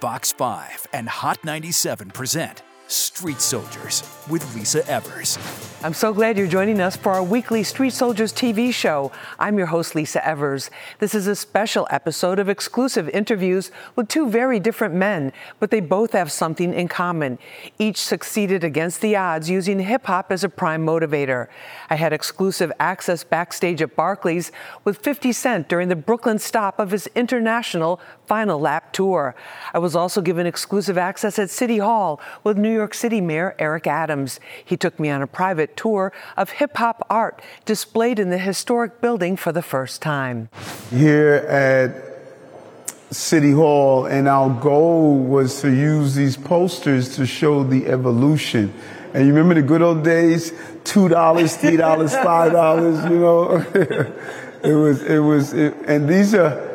Fox 5 and Hot 97 present Street Soldiers with Lisa Evers. I'm so glad you're joining us for our weekly Street Soldiers TV show. I'm your host, Lisa Evers. This is a special episode of exclusive interviews with two very different men, but they both have something in common. Each succeeded against the odds using hip hop as a prime motivator. I had exclusive access backstage at Barclays with 50 Cent during the Brooklyn stop of his international final lap tour. I was also given exclusive access at City Hall with New York City Mayor Eric Adams. He took me on a private tour of hip hop art displayed in the historic building for the first time. Here at City Hall, and our goal was to use these posters to show the evolution. And you remember the good old days? Two dollars, three dollars, five dollars. You know, it was, it was, it, and these are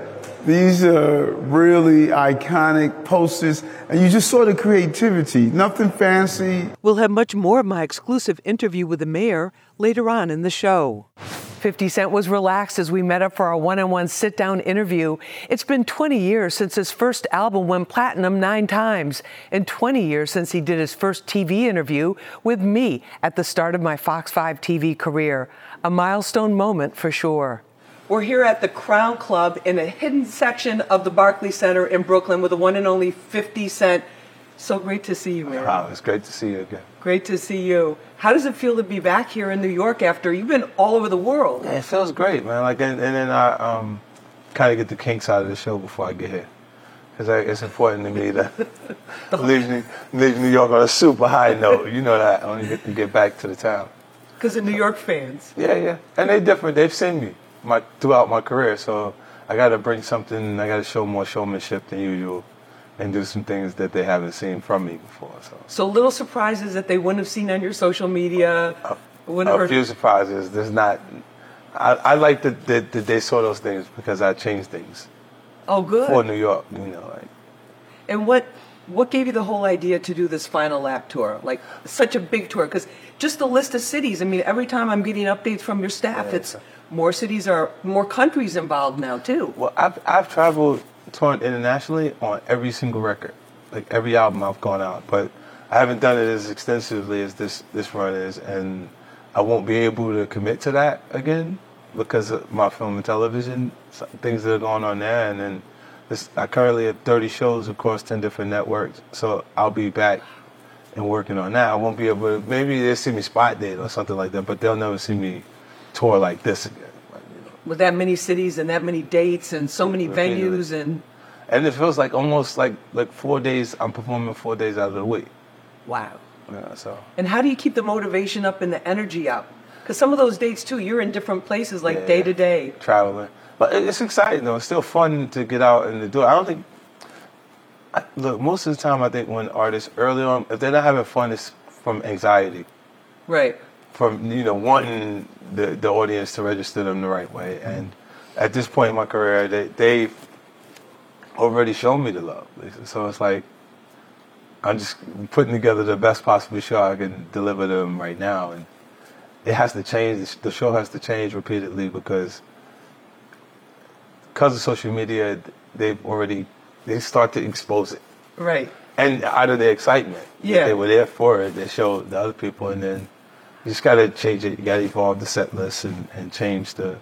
these are really iconic posters, and you just saw the creativity. Nothing fancy. We'll have much more of my exclusive interview with the mayor later on in the show. 50 Cent was relaxed as we met up for our one on one sit down interview. It's been 20 years since his first album went platinum nine times, and 20 years since he did his first TV interview with me at the start of my Fox 5 TV career. A milestone moment for sure. We're here at the Crown Club in a hidden section of the Barclays Center in Brooklyn with the one and only 50 Cent. So great to see you, man. Wow, it's great to see you again. Great to see you. How does it feel to be back here in New York after you've been all over the world? Yeah, it feels great, man. Like, and, and then I um, kind of get the kinks out of the show before I get here. Because it's important to me to leave, New, leave New York on a super high note. You know that. I only get to get back to the town. Because of New York fans. Yeah, yeah. And they're different. They've seen me my throughout my career. So I got to bring something. I got to show more showmanship than usual, and do some things that they haven't seen from me before. So, so little surprises that they wouldn't have seen on your social media. A, a few surprises. There's not. I, I like that, that, that they saw those things because I changed things. Oh, good. For New York, you know. Like. And what what gave you the whole idea to do this final lap tour? Like such a big tour because just the list of cities. I mean, every time I'm getting updates from your staff, yeah, it's more cities are more countries involved now too. Well, I've I've traveled toured internationally on every single record, like every album I've gone out, but I haven't done it as extensively as this this run is, and I won't be able to commit to that again because of my film and television things that are going on there, and then this, I currently have 30 shows across 10 different networks, so I'll be back and working on that. I won't be able to. Maybe they'll see me spot date or something like that, but they'll never see me tour like this again. With that many cities and that many dates and so many venues and. And it feels like almost like like four days. I'm performing four days out of the week. Wow. Yeah. So. And how do you keep the motivation up and the energy up? Because some of those dates too, you're in different places, like yeah, day to day. Traveling, but it's exciting though. It's still fun to get out and to do it. I don't think. I, look, most of the time, I think when artists early on, if they're not having fun, it's from anxiety. Right from you know wanting the, the audience to register them the right way. Mm-hmm. And at this point in my career, they they've already shown me the love. So it's like I'm just putting together the best possible show I can deliver to them right now, and it has to change. The show has to change repeatedly because because of social media, they've already they start to expose it. Right. And out of the excitement, yeah, they were there for it. They showed the other people, and then you just got to change it. You got to evolve the set list and, and change the,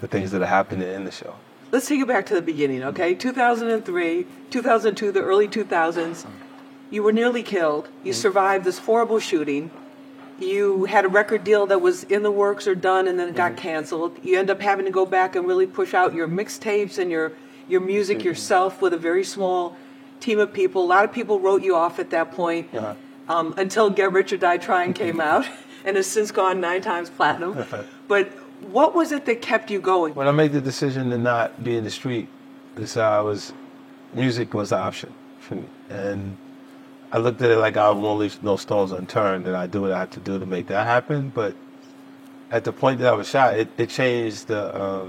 the things that are happening in the show. Let's take it back to the beginning, okay? 2003, 2002, the early 2000s. You were nearly killed. You mm-hmm. survived this horrible shooting. You had a record deal that was in the works or done and then it got mm-hmm. canceled. You end up having to go back and really push out your mixtapes and your, your music mm-hmm. yourself with a very small team of people. A lot of people wrote you off at that point uh-huh. um, until Get Rich or Die Trying came out. And has since gone nine times platinum. but what was it that kept you going? When I made the decision to not be in the street, this I was music was the option for me, and I looked at it like I won't leave no stones unturned, and I do what I have to do to make that happen. But at the point that I was shot, it, it changed the. Uh,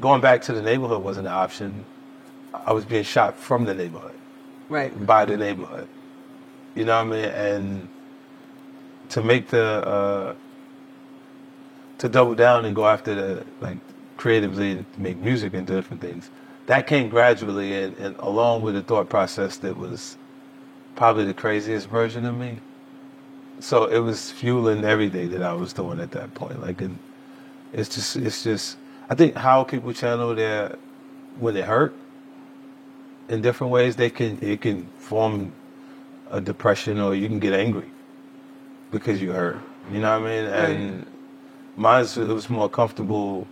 going back to the neighborhood wasn't an option. I was being shot from the neighborhood, right? By the neighborhood, you know what I mean? And to make the uh, to double down and go after the like creatively make music and different things. that came gradually and, and along with the thought process that was probably the craziest version of me. So it was fueling everything that I was doing at that point. Like, and it's just, it's just, I think how people channel their, when it hurt, in different ways, they can, it can form a depression or you can get angry because you hurt. You know what I mean? And mine, it was more comfortable.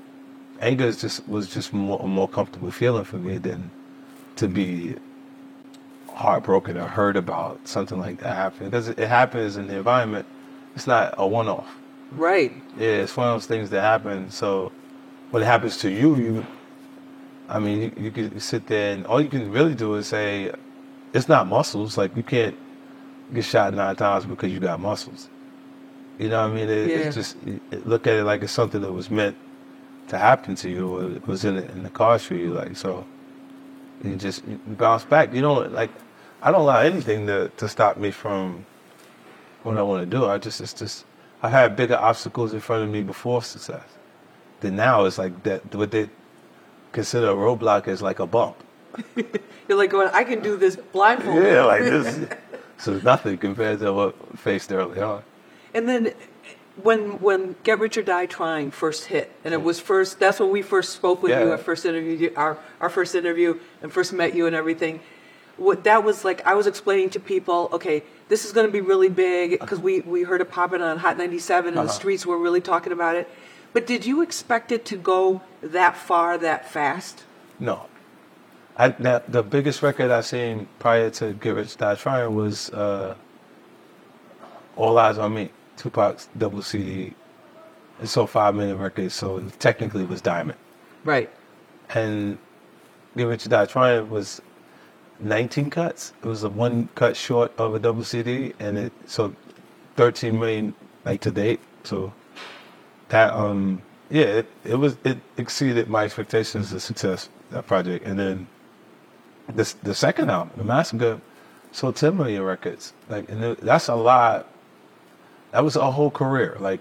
Anger is just was just more, a more comfortable feeling for me than to be heartbroken or hurt about something like that happening because it happens in the environment. It's not a one-off. Right. Yeah, it's one of those things that happen. So when it happens to you, you, I mean, you, you can sit there and all you can really do is say, it's not muscles. Like you can't get shot nine times because you got muscles. You know what I mean? It, Yeah. It's just it, look at it like it's something that was meant to happen to you, or it was in the, in the cards for you. Like so, you just you bounce back. You don't like. I don't allow anything to to stop me from what I want to do. I just it's just I had bigger obstacles in front of me before success. Then now it's like that. What they consider a roadblock is like a bump. You're like going, I can do this blindfolded. Yeah, like this. so nothing compared to what faced early on. And then when when Get Rich or Die Trying first hit, and it was first that's when we first spoke with you, Yeah. our first interview, our our first interview, and first met you and everything. What that was like, I was explaining to people, okay, this is going to be really big because we we heard it popping on Hot 97 and the Uh-huh. streets were really talking about it. But did you expect it to go that far that fast? No. I, that, the biggest record I seen prior to Get Rich Die Trying was uh, All Eyez on Me, Tupac's double CD. It's so five minute record, so it technically was Diamond. Right. And Get Rich Die Trying was 19 cuts. It was a one cut short of a double CD, and it so 13 million like to date. So that um yeah, it, it was it exceeded my expectations of success that project. And then this the second album, The Massacre, sold 10 million records. Like and it, that's a lot. That was a whole career. Like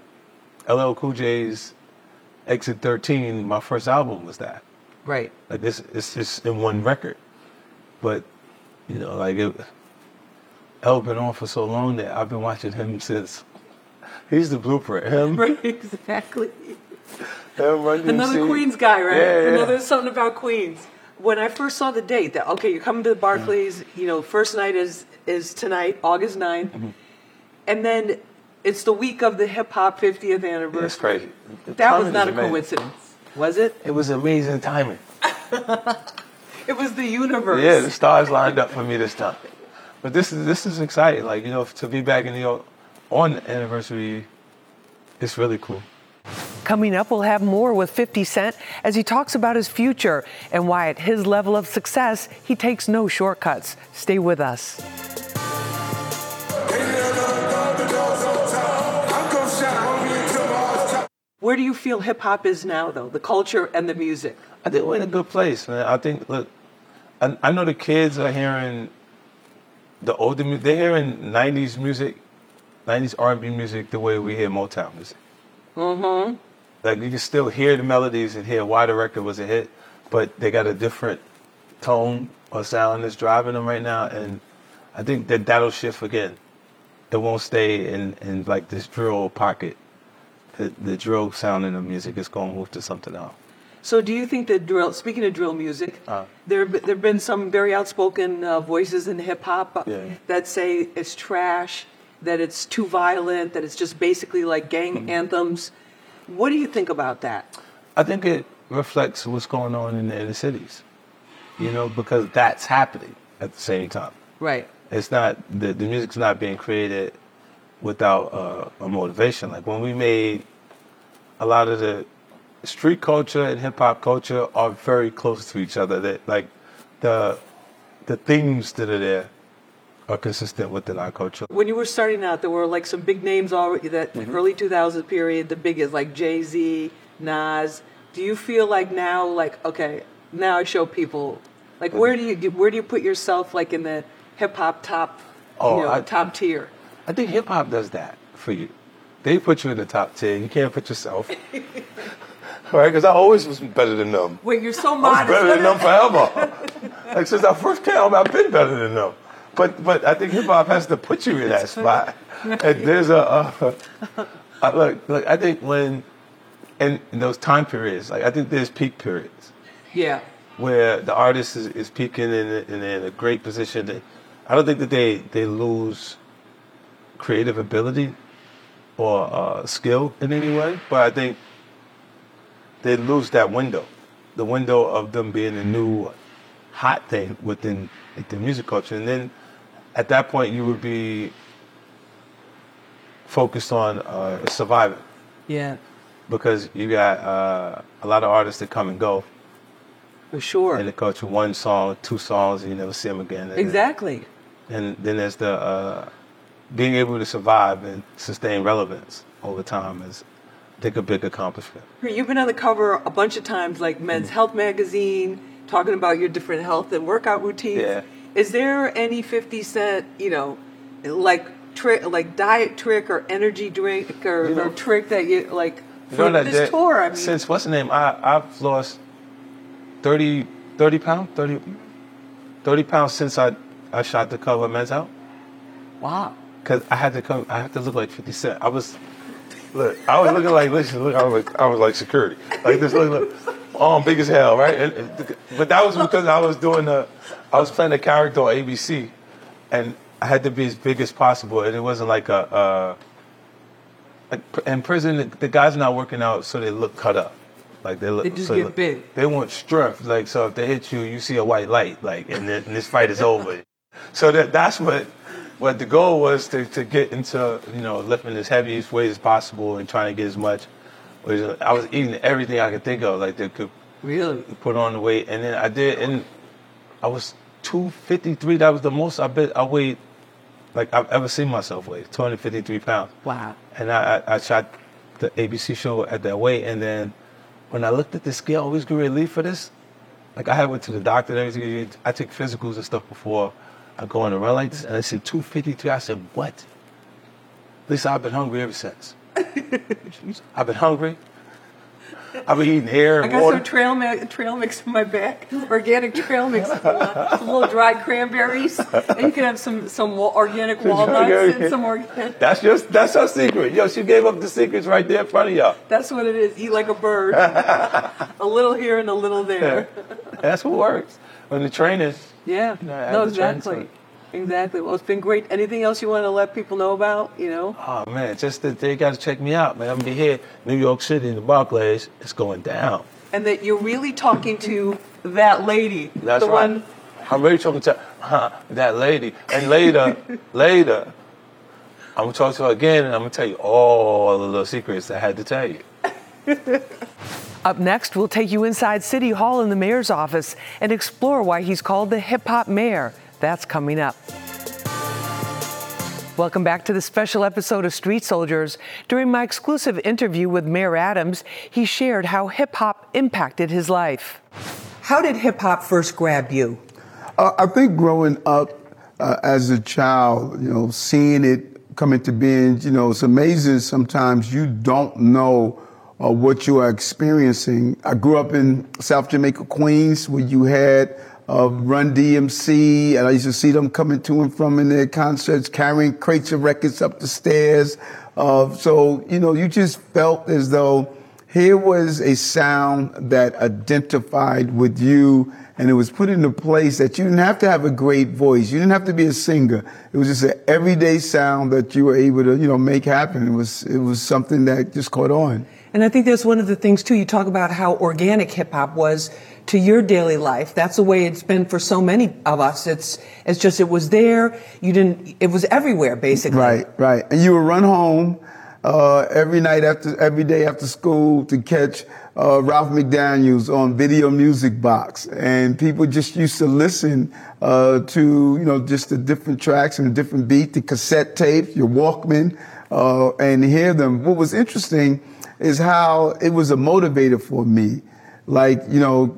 LL Cool J's Exit 13, my first album was that. Right. Like this, it's just in one record. But you know, like it, L been on for so long that I've been watching him since. He's the blueprint. Him, Right. Exactly. Another Queens guy, right? Yeah, yeah. Another something about Queens. When I first saw the date, that okay, you're coming to the Barclays. You know, first night is is tonight, August 9th. Mm-hmm. and then it's the week of the hip hop 50th anniversary. That's crazy. The That was not a amazing. coincidence, was it? It was amazing timing. It was the universe. Yeah, the stars lined up for me this time. But this is this is exciting. Like you know, to be back in New York on the anniversary, it's really cool. Coming up, we'll have more with 50 Cent as he talks about his future and why, at his level of success, he takes no shortcuts. Stay with us. Where do you feel hip hop is now, though? The culture and the music? I think we're in a good place, man. I think, look, I, I know the kids are hearing the older music. They're hearing '90s music, '90s R&B music the way we hear Motown music. Mm-hmm. Like you can still hear the melodies and hear why the record was a hit, but they got a different tone or sound that's driving them right now, and I think that that'll shift again. It won't stay in, in like this drill pocket. The, the drill sound in the music is going to move to something else. So, do you think that drill? Speaking of drill music, Uh. there there've been some very outspoken uh, voices in hip hop uh, Yeah. that say it's trash, that it's too violent, that it's just basically like gang Mm-hmm. anthems. What do you think about that? I think it reflects what's going on in the inner cities, you know, because that's happening at the same time. Right. It's not the the music's not being created without uh, a motivation. Like when we made a lot of the street culture and hip hop culture are very close to each other. That like the the themes that are there are consistent within our culture. When you were starting out, there were like some big names already. That Mm-hmm. early 2000s period, the biggest like Jay Z, Nas. Do you feel like now, like okay, now I show people, like where do you where do you put yourself like in the hip hop top, Oh, you know, I- top tier? I think hip hop does that for you. They put you in the top ten. You can't put yourself. right? Because I always was better than them. Wait, you're so modest. I was better than them forever. like since I first came, I've been better than them. But but I think hip hop has to put you in that spot. And there's a uh, uh, look look. I think when in, in those time periods, like I think there's peak periods Yeah. where the artist is, is peaking and in, in a great position. They, I don't think that they they lose creative ability or uh, skill in any way, but I think they lose that window, the window of them being a new hot thing within like, the music culture, and then at that point you would be focused on uh, surviving Yeah. because you got uh, a lot of artists that come and go For sure. in the culture. One song, two songs, and you never see them again. And, exactly. And then there's the uh, being able to survive and sustain relevance over time is, I think, a big accomplishment. You've been on the cover a bunch of times, like Men's Health magazine, talking about your different health and workout routines. Yeah. Is there any 50 cent, you know, like trick, like diet trick or energy drink or, You know- or trick that you like You for know this that- tour? I mean, since what's the name? I I've lost 30, 30 pounds, 30, 30 pounds since I I shot the cover of Men's Health. wow. Cause I had to come, I had to look like Fifty Cent. I was, look, I was looking like, listen, look, I was like, I was like security, like this, look, look, arm big as hell, right? But that was because I was doing the, I was playing a character on ABC, and I had to be as big as possible, and it wasn't like a, uh, like in prison, the, the guys are not working out, so they look cut up, like they look, They just so get look- big. They want strength, like so if they hit you, you see a white light, like, and, then, and this fight is over. So that that's what what the goal was to, to get into you know lifting as heavy as weight as possible and trying to get as much. Was- I was eating everything I could think of, like that could Really? put on the weight, and then I did, and I was two fifty three. That was the most I bet I weighed like I've ever seen myself weigh, two hundred fifty three pounds. Wow. And I, I, I shot the ABC show at that weight, and then when I looked at the scale, I always get relief for this. Like I had went to the doctor and everything. I took physicals and stuff before I go on a run like this, and I said 253. I said, what? At least I've been hungry ever since. I've been hungry. I've been eating air I got water. some trail mix, trail mix in my back, organic trail mix, some little dried cranberries, and you can have some some organic walnuts and some organic. That's just that's her secret. Yo, she gave up the secrets right there in front of y'all. That's what it is. Eat like a bird. a little here and a little there. That's what works. When the trainers, Yeah. You know, no, had to train exactly. To- Exactly. Well, it's been great. Anything else you want to let people know about? You know. oh man, just that they got to check me out, man. I'm gonna be here, New York City, in the Barclays. It's going down. and that you're really talking to that lady. That's the right. one. I'm really talking to huh, that lady. And later, later, I'm gonna talk to her again, and I'm gonna tell you all the little secrets I had to tell you. Up next, we'll take you inside City Hall in the mayor's office and explore why he's called the hip hop mayor. That's coming up. Welcome back to the special episode of Street Soldiers. During my exclusive interview with Mayor Adams, he shared how hip hop impacted his life. How did hip hop first grab you? Uh, I think growing up uh, as a child, you know, seeing it come into being, you know, it's amazing sometimes you don't know uh, what you are experiencing. I grew up in South Jamaica, Queens, where you had uh, Run DMC, and I used to see them coming to and from in their concerts, carrying crates of records up the stairs. Uh, so, you know, you just felt as though here was a sound that identified with you and it was put into place that you didn't have to have a great voice. You didn't have to be a singer. It was just an everyday sound that you were able to, you know, make happen. It was, it was something that just caught on. And I think that's one of the things too. You talk about how organic hip hop was to your daily life. That's the way it's been for so many of us. It's it's just it was there. You didn't. It was everywhere basically. Right, right. And you would run home uh, every night after, every day after school to catch uh, Ralph McDaniels on Video Music Box, and people just used to listen uh, to you know just the different tracks and the different beat, the cassette tape, your Walkman, uh, and hear them. What was interesting is how it was a motivator for me like you know,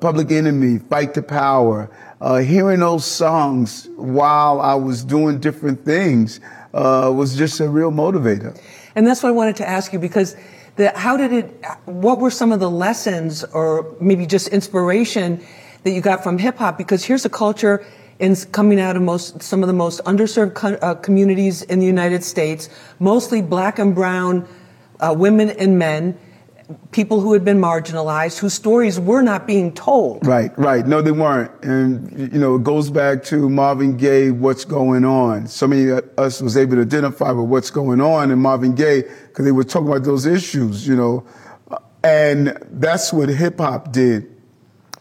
Public Enemy, Fight the Power. Uh, hearing those songs while I was doing different things uh, was just a real motivator. And that's what I wanted to ask you because The, how did it? What were some of the lessons, or maybe just inspiration, that you got from hip hop? Because here's a culture in coming out of most some of the most underserved co- uh, communities in the United States, mostly black and brown uh, women and men people who had been marginalized, whose stories were not being told. Right, right. No, they weren't. And, you know, it goes back to Marvin Gaye, What's Going On. So many of us was able to identify with what's going on in Marvin Gaye because they were talking about those issues, you know. And that's what hip hop did.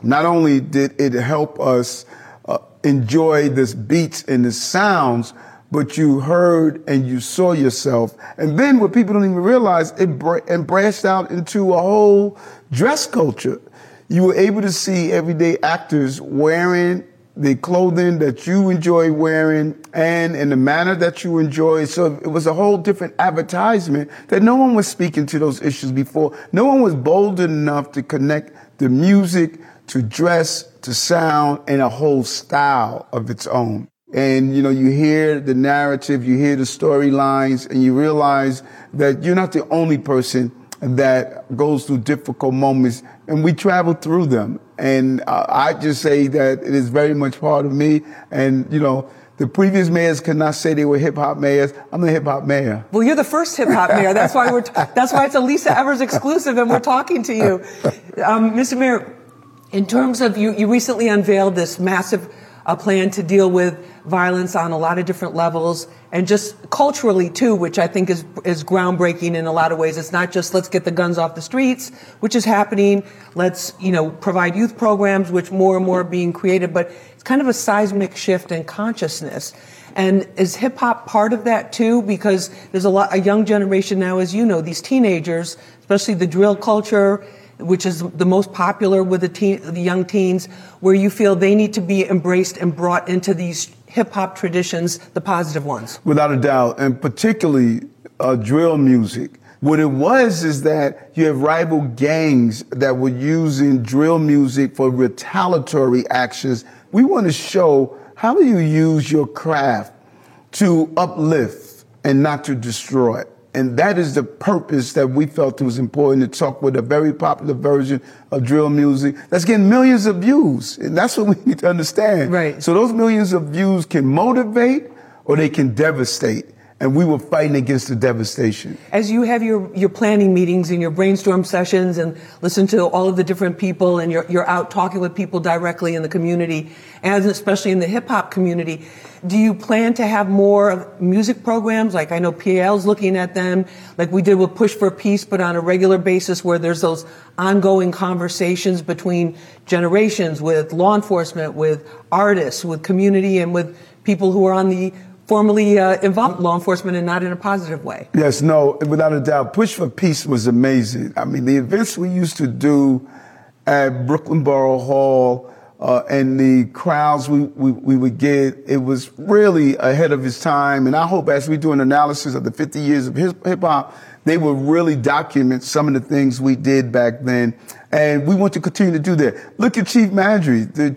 Not only did it help us uh, enjoy this beats and the sounds, but you heard and you saw yourself. And then what people don't even realize, it, bra- it branched out into a whole dress culture. You were able to see everyday actors wearing the clothing that you enjoy wearing and in the manner that you enjoy. So it was a whole different advertisement that no one was speaking to those issues before. No one was bold enough to connect the music to dress to sound and a whole style of its own and you know you hear the narrative you hear the storylines and you realize that you're not the only person that goes through difficult moments and we travel through them and uh, i just say that it is very much part of me and you know the previous mayors could not say they were hip hop mayors. I'm the hip hop mayor. Well, you're the first hip hop mayor. That's why we're. T- that's why it's a Lisa Evers exclusive, and we're talking to you, um, Mr. Mayor. In terms of you, you recently unveiled this massive uh, plan to deal with violence on a lot of different levels and just culturally too, which I think is, is groundbreaking in a lot of ways. It's not just let's get the guns off the streets, which is happening. Let's, you know, provide youth programs, which more and more are being created, but it's kind of a seismic shift in consciousness. And is hip hop part of that too? Because there's a lot, a young generation now, as you know, these teenagers, especially the drill culture, which is the most popular with the, teen, the young teens, where you feel they need to be embraced and brought into these hip hop traditions, the positive ones? Without a doubt, and particularly uh, drill music. What it was is that you have rival gangs that were using drill music for retaliatory actions. We want to show how do you use your craft to uplift and not to destroy. And that is the purpose that we felt it was important to talk with a very popular version of drill music that's getting millions of views. And that's what we need to understand. Right. So those millions of views can motivate or they can devastate. And we were fighting against the devastation. As you have your, your planning meetings and your brainstorm sessions and listen to all of the different people and you're, you're out talking with people directly in the community and especially in the hip hop community, do you plan to have more music programs? Like I know PAL's looking at them, like we did with Push for Peace, but on a regular basis where there's those ongoing conversations between generations with law enforcement, with artists, with community, and with people who are on the formally uh, involved in law enforcement and not in a positive way. Yes, no, without a doubt. Push for Peace was amazing. I mean, the events we used to do at Brooklyn Borough Hall, uh, and the crowds we, we, we, would get, it was really ahead of its time. And I hope as we do an analysis of the 50 years of hip hop, they will really document some of the things we did back then. And we want to continue to do that. Look at Chief Maddrey, the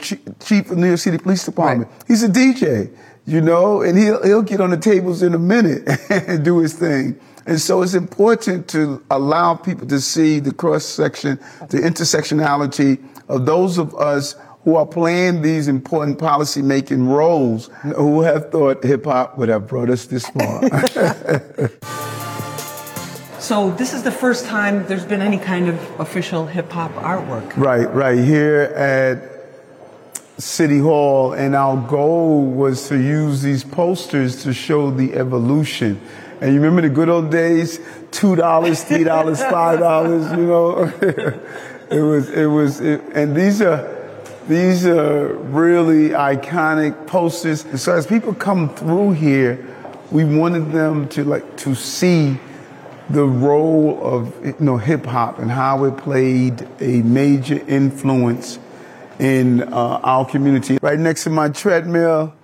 chief of New York City Police Department. Right. He's a DJ, you know, and he'll, he'll get on the tables in a minute and do his thing. And so it's important to allow people to see the cross section, the intersectionality of those of us who are playing these important policy making roles who have thought hip hop would have brought us this far. so this is the first time there's been any kind of official hip hop artwork. Right, right here at City Hall, and our goal was to use these posters to show the evolution. And you remember the good old days, two dollars, three dollars, five dollars. You know, it was, it was, it, and these are these are really iconic posters. And so as people come through here, we wanted them to like to see the role of you know hip hop and how it played a major influence in uh, our community. Right next to my treadmill,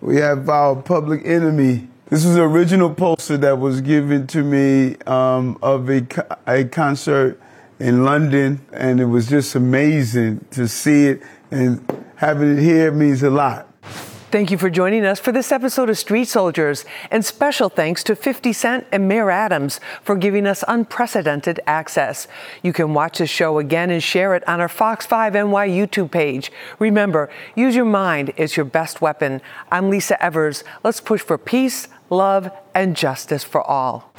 we have our public enemy. This was the original poster that was given to me um, of a, a concert in London, and it was just amazing to see it. And having it here means a lot. Thank you for joining us for this episode of Street Soldiers, and special thanks to 50 Cent and Mayor Adams for giving us unprecedented access. You can watch the show again and share it on our Fox 5 NY YouTube page. Remember, use your mind, it's your best weapon. I'm Lisa Evers. Let's push for peace, love, and justice for all.